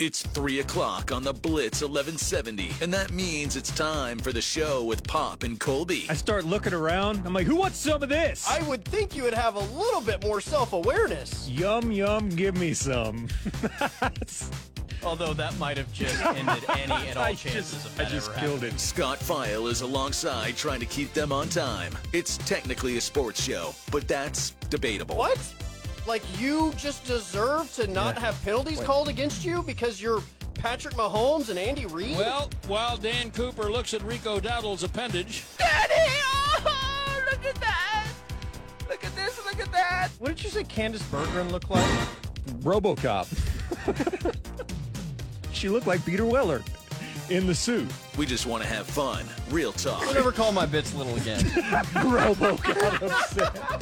It's 3 o'clock on the Blitz 1170, and that means it's time for the show with Pop and Colby. I start looking around. I'm like, who wants some of this? I would think you would have a little bit more self awareness. Yum, yum, give me some. Although that might have just ended any and all I chances just, of I just ever killed happening. it. Scott File is alongside trying to keep them on time. It's technically a sports show, but that's debatable. What? Like you just deserve to not have penalties called against you because you're Patrick Mahomes and Andy Reid? Well, while Dan Cooper looks at Rico Dowdle's appendage, Daddy! Oh, look at that! Look at this, look at that! What did you say Candace Bergeron looked like? Robocop. she looked like Peter Weller in the suit. We just want to have fun, real talk. Don't ever call my bits little again. Robo,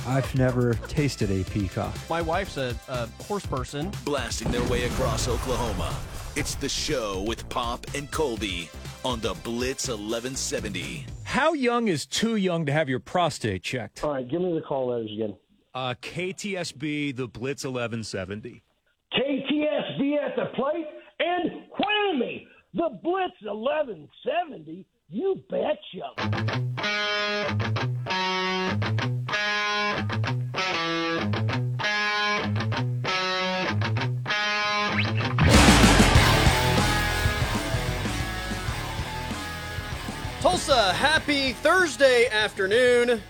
I've never tasted a peacock. my wife's a, a horse person. blasting their way across Oklahoma. It's the show with Pop and Colby on the Blitz 1170. How young is too young to have your prostate checked? All right, give me the call letters again. Uh, KTSB, the Blitz 1170. KTSB at the plate and whammy, the Blitz 1170. You betcha. Tulsa, happy Thursday afternoon.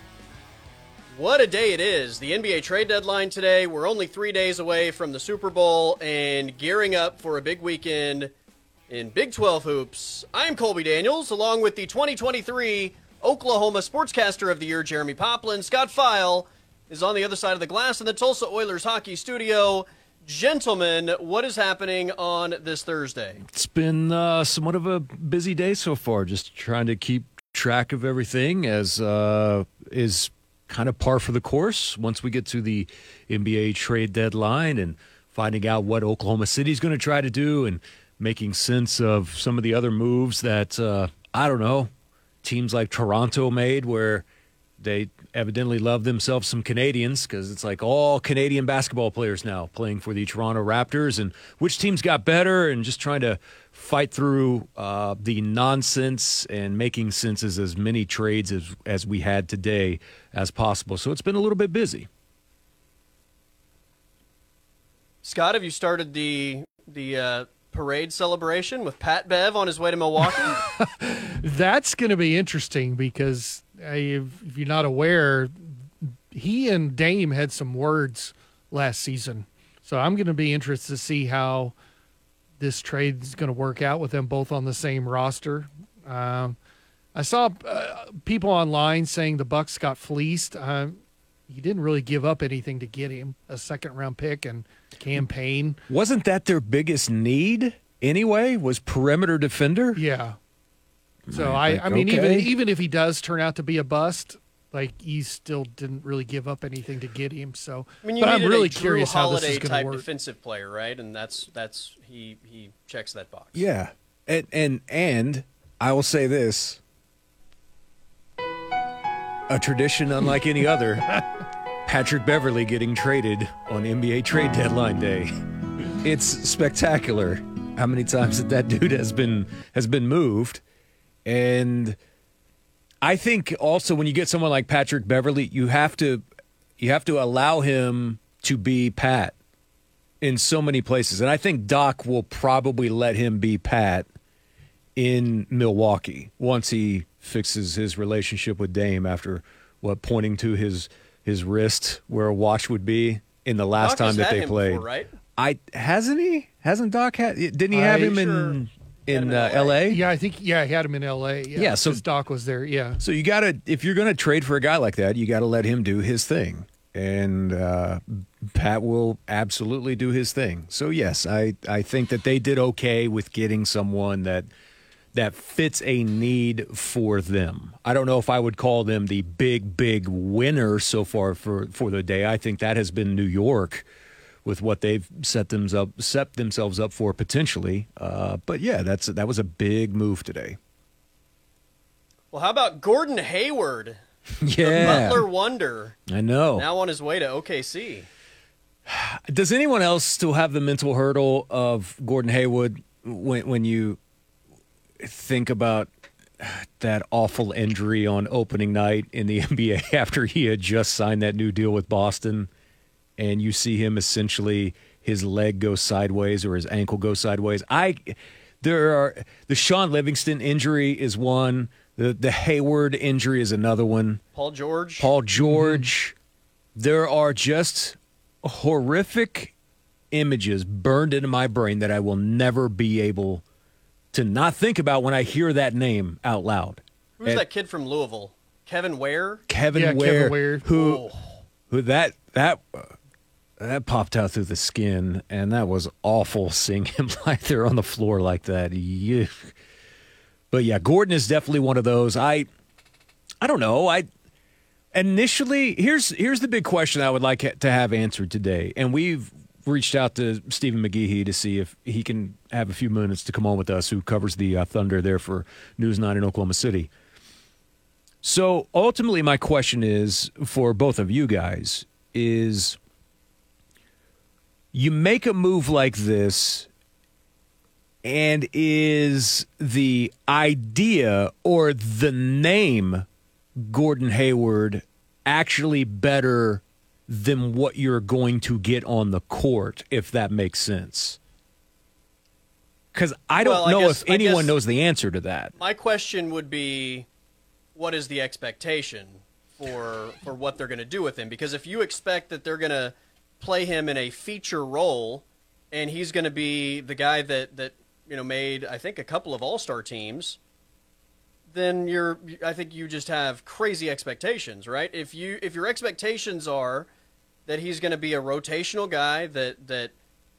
What a day it is. The NBA trade deadline today. We're only three days away from the Super Bowl and gearing up for a big weekend in Big 12 hoops. I'm Colby Daniels, along with the 2023 Oklahoma Sportscaster of the Year, Jeremy Poplin. Scott File is on the other side of the glass in the Tulsa Oilers hockey studio. Gentlemen, what is happening on this Thursday? It's been uh, somewhat of a busy day so far, just trying to keep track of everything as uh, is kind of par for the course once we get to the NBA trade deadline and finding out what Oklahoma City is going to try to do and making sense of some of the other moves that, uh, I don't know, teams like Toronto made where they evidently love themselves some Canadians because it's like all Canadian basketball players now playing for the Toronto Raptors and which teams got better and just trying to fight through uh, the nonsense and making sense as as many trades as, as we had today as possible. So it's been a little bit busy. Scott, have you started the the uh, parade celebration with Pat Bev on his way to Milwaukee? That's going to be interesting because uh, if, you're not aware, he and Dame had some words last season. So I'm going to be interested to see how this trade is going to work out with them both on the same roster. Um, I saw uh, people online saying the Bucks got fleeced. Um, he didn't really give up anything to get him a second round pick and Cam Payne. Wasn't that their biggest need anyway? Was perimeter defender? Yeah. So I I, think, I mean, even okay. even if he does turn out to be a bust, like he still didn't really give up anything to get him. So, I mean, you but I'm really a Jrue curious how this Holiday is going type to work. defensive player, right? And that's that's he he checks that box. Yeah. And and and I will say this. A tradition unlike any other. Patrick Beverley getting traded on NBA trade deadline day. It's spectacular how many times that that dude has been has been moved and I think also when you get someone like Patrick Beverley, you have to you have to allow him to be Pat in so many places. And I think Doc will probably let him be Pat in Milwaukee once he fixes his relationship with Dame after what pointing to his his wrist where a watch would be in the last Doc time has that had they him played. before, right? I hasn't he? Hasn't Doc had didn't he have I- him Sure. in Had him in in uh, LA. LA? yeah, I think yeah, he had him in L.A. Yeah, Yeah, so- 'cause Doc was there. Yeah, So you got to, if you're going to trade for a guy like that, you got to let him do his thing. And uh, Pat will absolutely do his thing. So yes, I, I think that they did okay with getting someone that that fits a need for them. I don't know if I would call them the big, big winner so far for, for the day. I think that has been New York with what they've set themselves up, set themselves up for potentially. Uh, but yeah, that's that was a big move today. Well, how about Gordon Hayward, Yeah, Butler Wonder, I know. now on his way to OKC? Does anyone else still have the mental hurdle of Gordon Hayward when when you think about that awful injury on opening night in the NBA after he had just signed that new deal with Boston and you see him essentially his leg go sideways or his ankle go sideways. I there are the Shaun Livingston injury is one, the the Hayward injury is another one. Paul George. Paul mm-hmm. George. There are just horrific images burned into my brain that I will never be able to not think about when I hear that name out loud. Who's And that kid from Louisville? Kevin Ware. Kevin Yeah, Ware, Kevin Ware. who Oh. who that that uh, that popped out through the skin, and that was awful seeing him lie there on the floor like that. Yeah. But yeah, Gordon is definitely one of those. I I don't know. I initially here's here's the big question I would like to have answered today, and we've reached out to Stephen McGehee to see if he can have a few minutes to come on with us, who covers the uh, Thunder there for News Nine in Oklahoma City. So ultimately, my question is for both of you guys: is you make a move like this, and is the idea or the name Gordon Hayward actually better than what you're going to get on the court, if that makes sense? Because I don't Well, I know guess- if anyone knows the answer to that. My question would be, what is the expectation for for what they're going to do with him? Because if you expect that they're going to play him in a feature role, and he's going to be the guy that that you know made I think a couple of All Star teams, then you're I think you just have crazy expectations, right? If you if your expectations are that he's going to be a rotational guy that that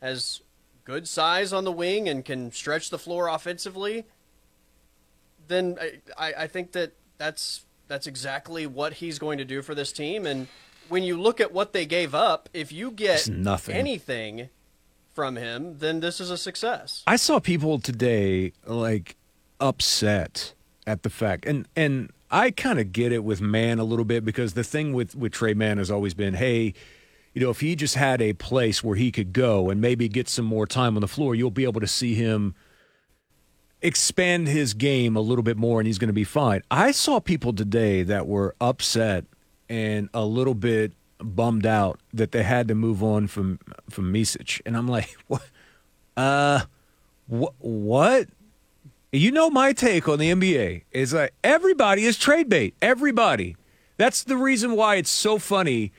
has good size on the wing and can stretch the floor offensively, then I, I, think that that's that's exactly what he's going to do for this team. And when you look at what they gave up, if you get nothing. anything from him, then this is a success. I saw people today like upset at the fact, and and I kind of get it with Mann a little bit because the thing with with Tre Mann has always been, hey, you know, if he just had a place where he could go and maybe get some more time on the floor, you'll be able to see him expand his game a little bit more, and he's going to be fine. I saw people today that were upset and a little bit bummed out that they had to move on from from Micic, and I'm like, what? Uh, what? What? You know my take on the NBA is like everybody is trade bait. Everybody. That's the reason why it's so funny.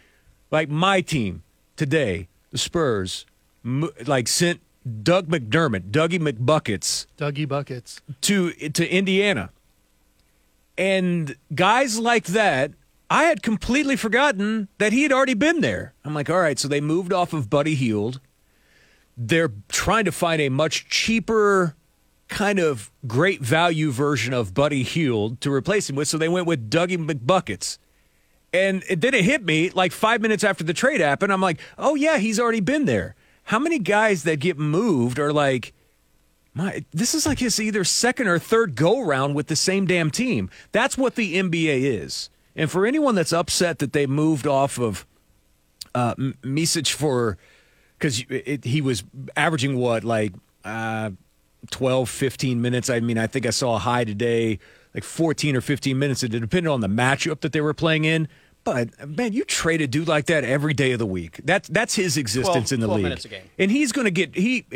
Like my team today, the Spurs, m- like sent Doug McDermott, Dougie McBuckets Dougie Buckets. to to Indiana. And guys like that, I had completely forgotten that he had already been there. I'm like, all right, so they moved off of Buddy Hield. They're trying to find a much cheaper kind of great value version of Buddy Hield to replace him with, so they went with Dougie McBuckets. And it then it hit me like five minutes after the trade happened. I'm like, oh yeah, he's already been there. How many guys that get moved are like, my, this is like his either second or third go round with the same damn team. That's what the NBA is. And for anyone that's upset that they moved off of uh, Micic for because he was averaging what like uh, 12, 15 minutes. I mean, I think I saw a high today, like 14 or 15 minutes. It depended on the matchup that they were playing in. But man, you trade a dude like that every day of the week. That's that's his existence 12 in the 12 league. minutes a game. And he's going to get he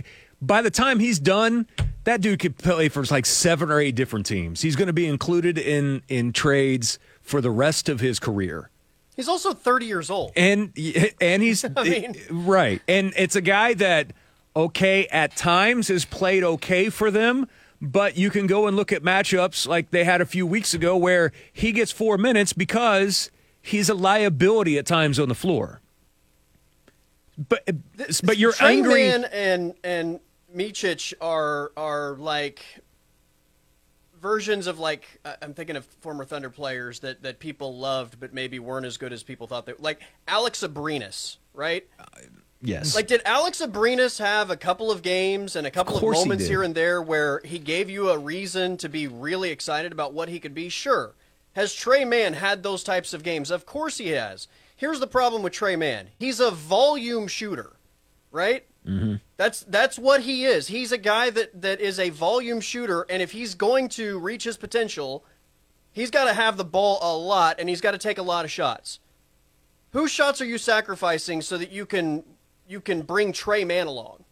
by the time he's done, that dude could play for like seven or eight different teams. He's going to be included in in trades for the rest of his career. He's also 30 years old. And and he's I mean- right. And it's a guy that okay at times has played okay for them, but you can go and look at matchups like they had a few weeks ago where he gets 4 minutes because he's a liability at times on the floor. But but you're Trey angry Man and and Micic are are like versions of like I'm thinking of former Thunder players that that people loved but maybe weren't as good as people thought they like Alex Abrines, right? Uh, Yes. Like did Alex Abrines have a couple of games and a couple of, he moments did. here and there where he gave you a reason to be really excited about what he could be? Sure. Has Tre Mann had those types of games? Of course he has. here's the problem with Tre Mann. He's a volume shooter, right? Mm-hmm. That's that's what he is. He's a guy that that is a volume shooter, and if he's going to reach his potential, he's got to have the ball a lot, and he's got to take a lot of shots. Whose shots are you sacrificing so that you can you can bring Tre Mann along?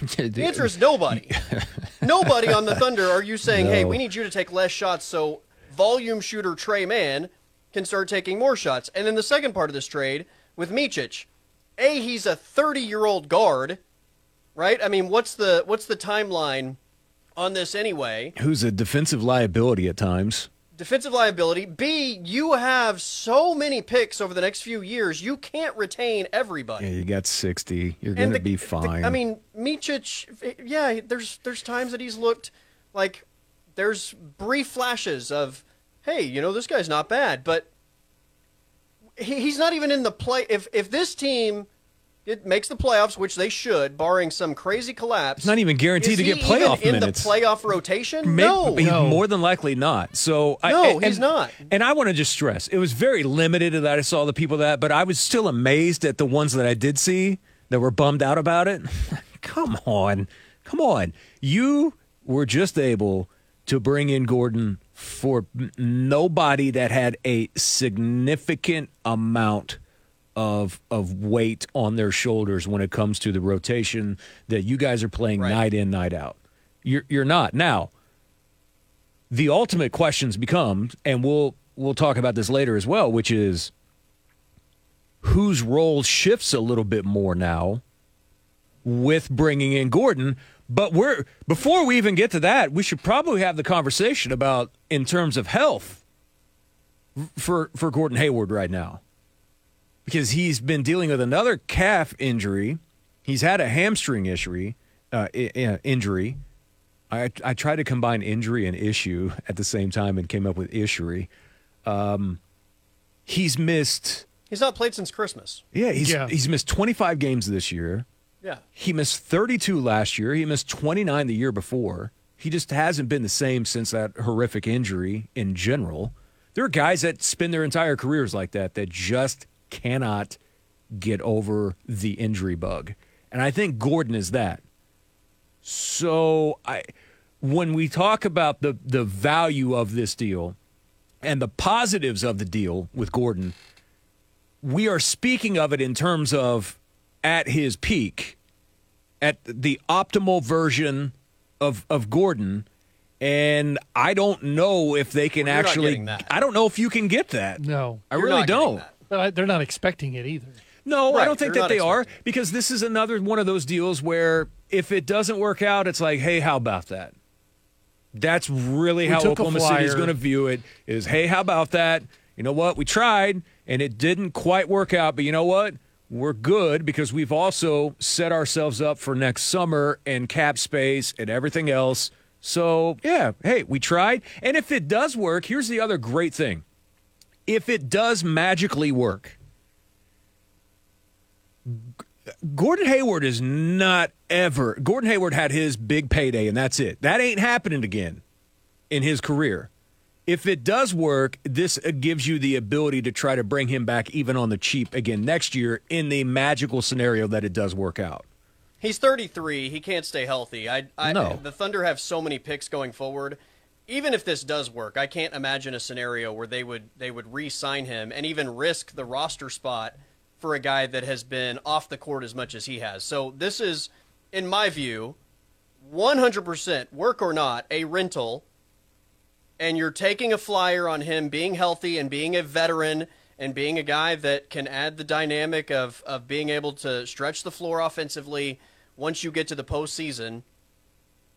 The answer is nobody. nobody on the Thunder are you saying, hey, we need you to take less shots so volume shooter Tre Mann can start taking more shots. And then the second part of this trade with Micic, A, he's a 30 year old guard, right? I mean, what's the what's the timeline on this anyway? Who's a defensive liability at times. Defensive liability. B, you have so many picks over the next few years, you can't retain everybody. Yeah, you got 60. You're going to the- be the- fine. I mean, Micic, yeah, there's there's times that he's looked like there's brief flashes of, hey, you know, this guy's not bad, but he, he's not even in the play. If if this team it makes the playoffs, which they should, barring some crazy collapse, It's not even guaranteed is to he get playoff even in the playoff rotation. Maybe, no, but he's more than likely not. So I, No, and- he's not. And I want to just stress, it was very limited that I saw the people that, but I was still amazed at the ones that I did see that were bummed out about it. come on, come on. You were just able to bring in Gordon for nobody that had a significant amount of of weight on their shoulders when it comes to the rotation that you guys are playing Right. night in night out. You're you're not now. The ultimate questions become, and we'll we'll talk about this later as well, which is whose role shifts a little bit more now with bringing in Gordon. But we're before we even get to that, we should probably have the conversation about in terms of health for for Gordon Hayward right now because he's been dealing with another calf injury. He's had a hamstring injury. Uh, i- i- injury. I I tried to combine injury and issue at the same time and came up with issue. Um, he's missed. he's not played since Christmas. Yeah, he's Yeah. he's missed 25 games this year. Yeah, He missed 32 last year. He missed 29 the year before. He just hasn't been the same since that horrific injury in general. There are guys that spend their entire careers like that that just cannot get over the injury bug. And I think Gordon is that. So I when we talk about the the value of this deal and the positives of the deal with Gordon, we are speaking of it in terms of at his peak, at the optimal version of of Gordon. And I don't know if they can Well, actually. I don't know if you can get that. No, I You're really not don't. That. but I, they're not expecting it either. No, I don't think they're that not they are because this is another one of those deals where if it doesn't work out, it's like, hey, how about that? That's really We how Oklahoma City is going to view it. Is hey, how about that? You know what? We tried and it didn't quite work out, but you know what? We're good because we've also set ourselves up for next summer and cap space and everything else. So yeah, hey, we tried, and if it does work, here's the other great thing: if it does magically work, Gordon Hayward is not ever. Gordon Hayward had his big payday, and that's it. That ain't happening again in his career. If it does work, this uh, gives you the ability to try to bring him back even on the cheap again next year in the magical scenario that it does work out. He's 33. He can't stay healthy. I, I No. the Thunder have so many picks going forward. Even if this does work, I can't imagine a scenario where they would they would re-sign him and even risk the roster spot for a guy that has been off the court as much as he has. So this is, in my view, 100% work or not a rental, and you're taking a flyer on him being healthy and being a veteran and being a guy that can add the dynamic of of being able to stretch the floor offensively once you get to the postseason.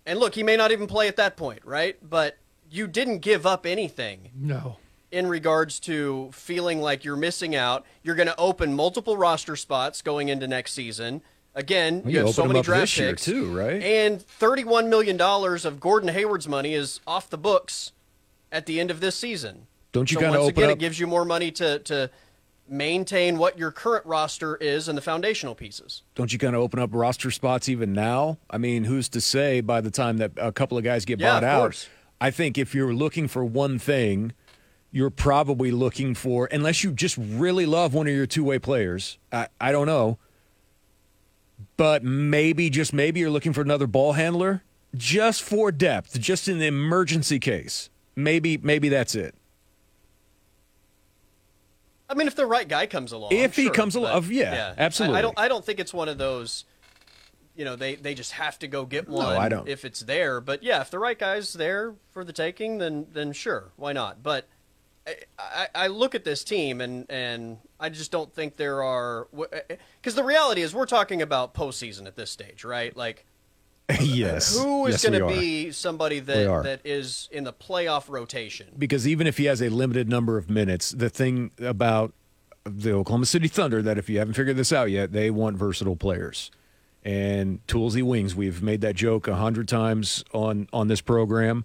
And look, he may not even play at that point, right? But you didn't give up anything No. in regards to feeling like you're missing out. You're going to open multiple roster spots going into next season. Again, Well, you, you have so open 'em many up draft this year, picks too, right? And thirty-one million dollars of Gordon Hayward's money is off the books at the end of this season. Don't you so kinda once open again, up- it gives you more money to to maintain what your current roster is and the foundational pieces. Don't you kind of open up roster spots even now? I mean, who's to say by the time that a couple of guys get Yeah, bought of out? course. I think if you're looking for one thing, you're probably looking for, unless you just really love one of your two way players. I, I don't know. But maybe, just maybe, you're looking for another ball handler just for depth, just in the emergency case. Maybe, maybe that's it. I mean, if the right guy comes along, If he comes along- yeah, I- absolutely. I, don't. I don't think it's one of those. You know, they they just have to go get one. No, I don't. If it's there, but yeah, if the right guy's there for the taking, then then sure, why not? But I, I, I look at this team and and I just don't think there are because the reality is we're talking about postseason at this stage, right? Like yes. who is Yes, going to be somebody that that is in the playoff rotation? because even if he has a limited number of minutes, the thing about the Oklahoma City Thunder that if you haven't figured this out yet, they want versatile players. And toolsy wings, we've made that joke a hundred times on on this program.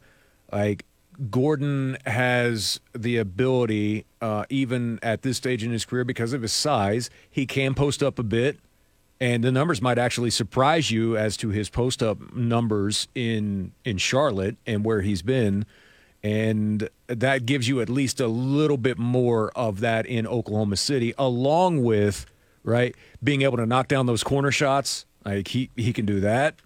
Like Gordon has the ability, uh, even at this stage in his career, because of his size, he can post up a bit, and the numbers might actually surprise you as to his post up numbers in in Charlotte and where he's been and that gives you at least a little bit more of that in Oklahoma City, along with right being able to knock down those corner shots. Like he he can do that.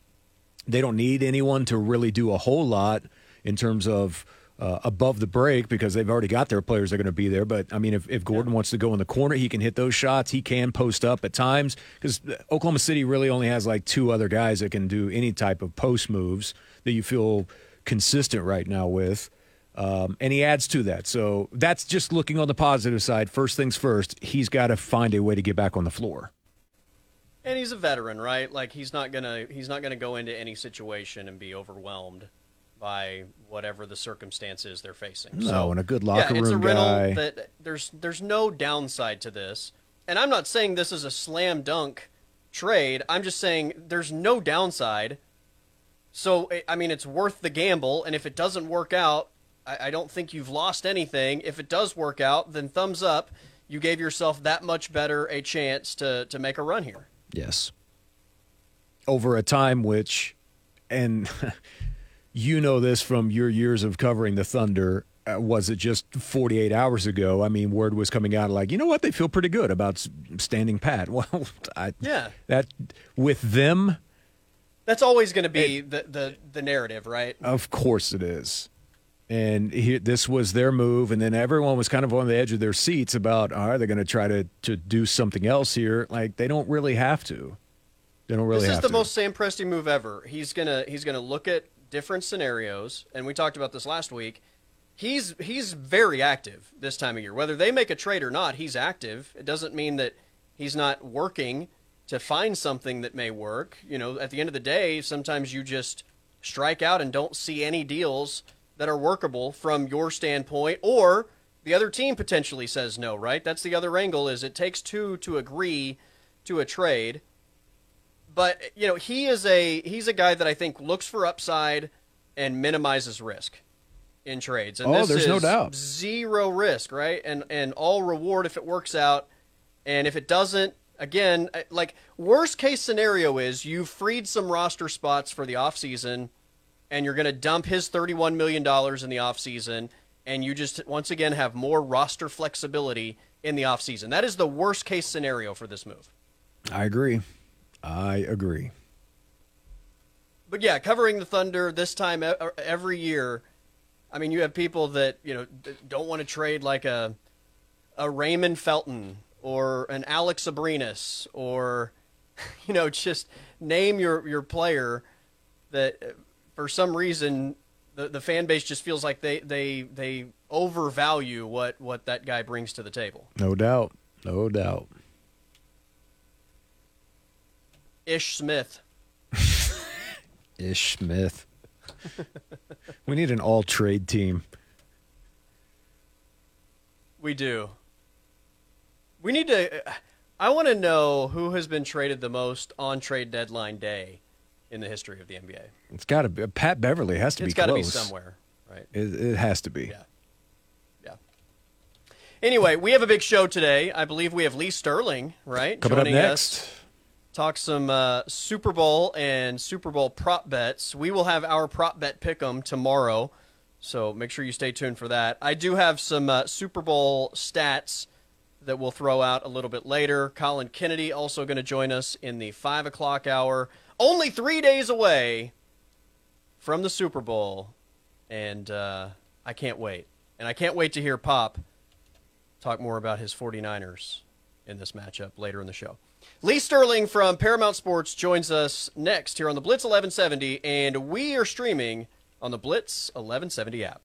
They don't need anyone to really do a whole lot in terms of uh, above the break because they've already got their players that are going to be there. But I mean, if, if Gordon wants to go in the corner, he can hit those shots. He can post up at times because Oklahoma City really only has like two other guys that can do any type of post moves that you feel consistent right now with. Um, and he adds to that. So that's just looking on the positive side. First things first, he's got to find a way to get back on the floor. And he's a veteran, right? Like he's not gonna he's not gonna go into any situation and be overwhelmed by whatever the circumstances they're facing. No, so, and a good locker yeah, it's a room rental guy. that there's there's no downside to this. And I'm not saying this is a slam dunk trade. I'm just saying there's no downside. So I- I mean, it's worth the gamble. And if it doesn't work out, I, I don't think you've lost anything. If it does work out, then thumbs up. You gave yourself that much better a chance to to make a run here. Yes. Over a time which, and you know this from your years of covering the Thunder, uh, was it just 48 hours ago? I mean, word was coming out like, you know what, they feel pretty good about standing pat. Well, I, Yeah. that with them, That's always going to be the, the the narrative, right? of course it is. And he, this was their move, and then everyone was kind of on the edge of their seats about, are they going to try to to do something else here? Like they don't really have to. They don't really this is the to. most Sam Presti move ever. He's gonna he's gonna look at different scenarios, and we talked about this last week. He's he's very active this time of year. Whether they make a trade or not, he's active. It doesn't mean that he's not working to find something that may work. You know, at the end of the day, sometimes you just strike out and don't see any deals that are workable from your standpoint, or the other team potentially says no. Right? That's the other angle. Is it takes two to agree to a trade but you know he is a he's a guy that I think looks for upside and minimizes risk in trades. And Oh, this there's no doubt. zero risk, right? And and all reward if it works out, and if it doesn't, again, like worst case scenario is you freed some roster spots for the offseason and you're going to dump his $31 million in the offseason and you just once again have more roster flexibility in the offseason. That is the worst case scenario for this move. I agree. I agree. But yeah, covering the Thunder this time every year. I mean, you have people that you know don't want to trade like a a Raymond Felton or an Alex Abrines or you know just name your your player that uh, for some reason the the fan base just feels like they they they overvalue what what that guy brings to the table. No doubt. No doubt. Ish Smith. Ish Smith. we need an all trade team. We do. We need to. I want to know who has been traded the most on trade deadline day in the history of the NBA. It's got to be. Pat Beverley has to It's be got to be somewhere, right? It, it has to be. Yeah. Yeah. Anyway, we have a big show today. I believe we have Lee Sterling, right? Coming up next. us. Talk some uh, Super Bowl and Super Bowl prop bets. We will have our prop bet pick 'em tomorrow. So make sure you stay tuned for that. I do have some uh, Super Bowl stats that we'll throw out a little bit later. Colin Kennedy also going to join us in the 5 o'clock hour. Only three days away from the Super Bowl. And uh, I can't wait. And I can't wait to hear Pop talk more about his 49ers in this matchup later in the show. Lee Sterling from Paramount Sports joins us next here on the Blitz 1170, and we are streaming on the Blitz 1170 app.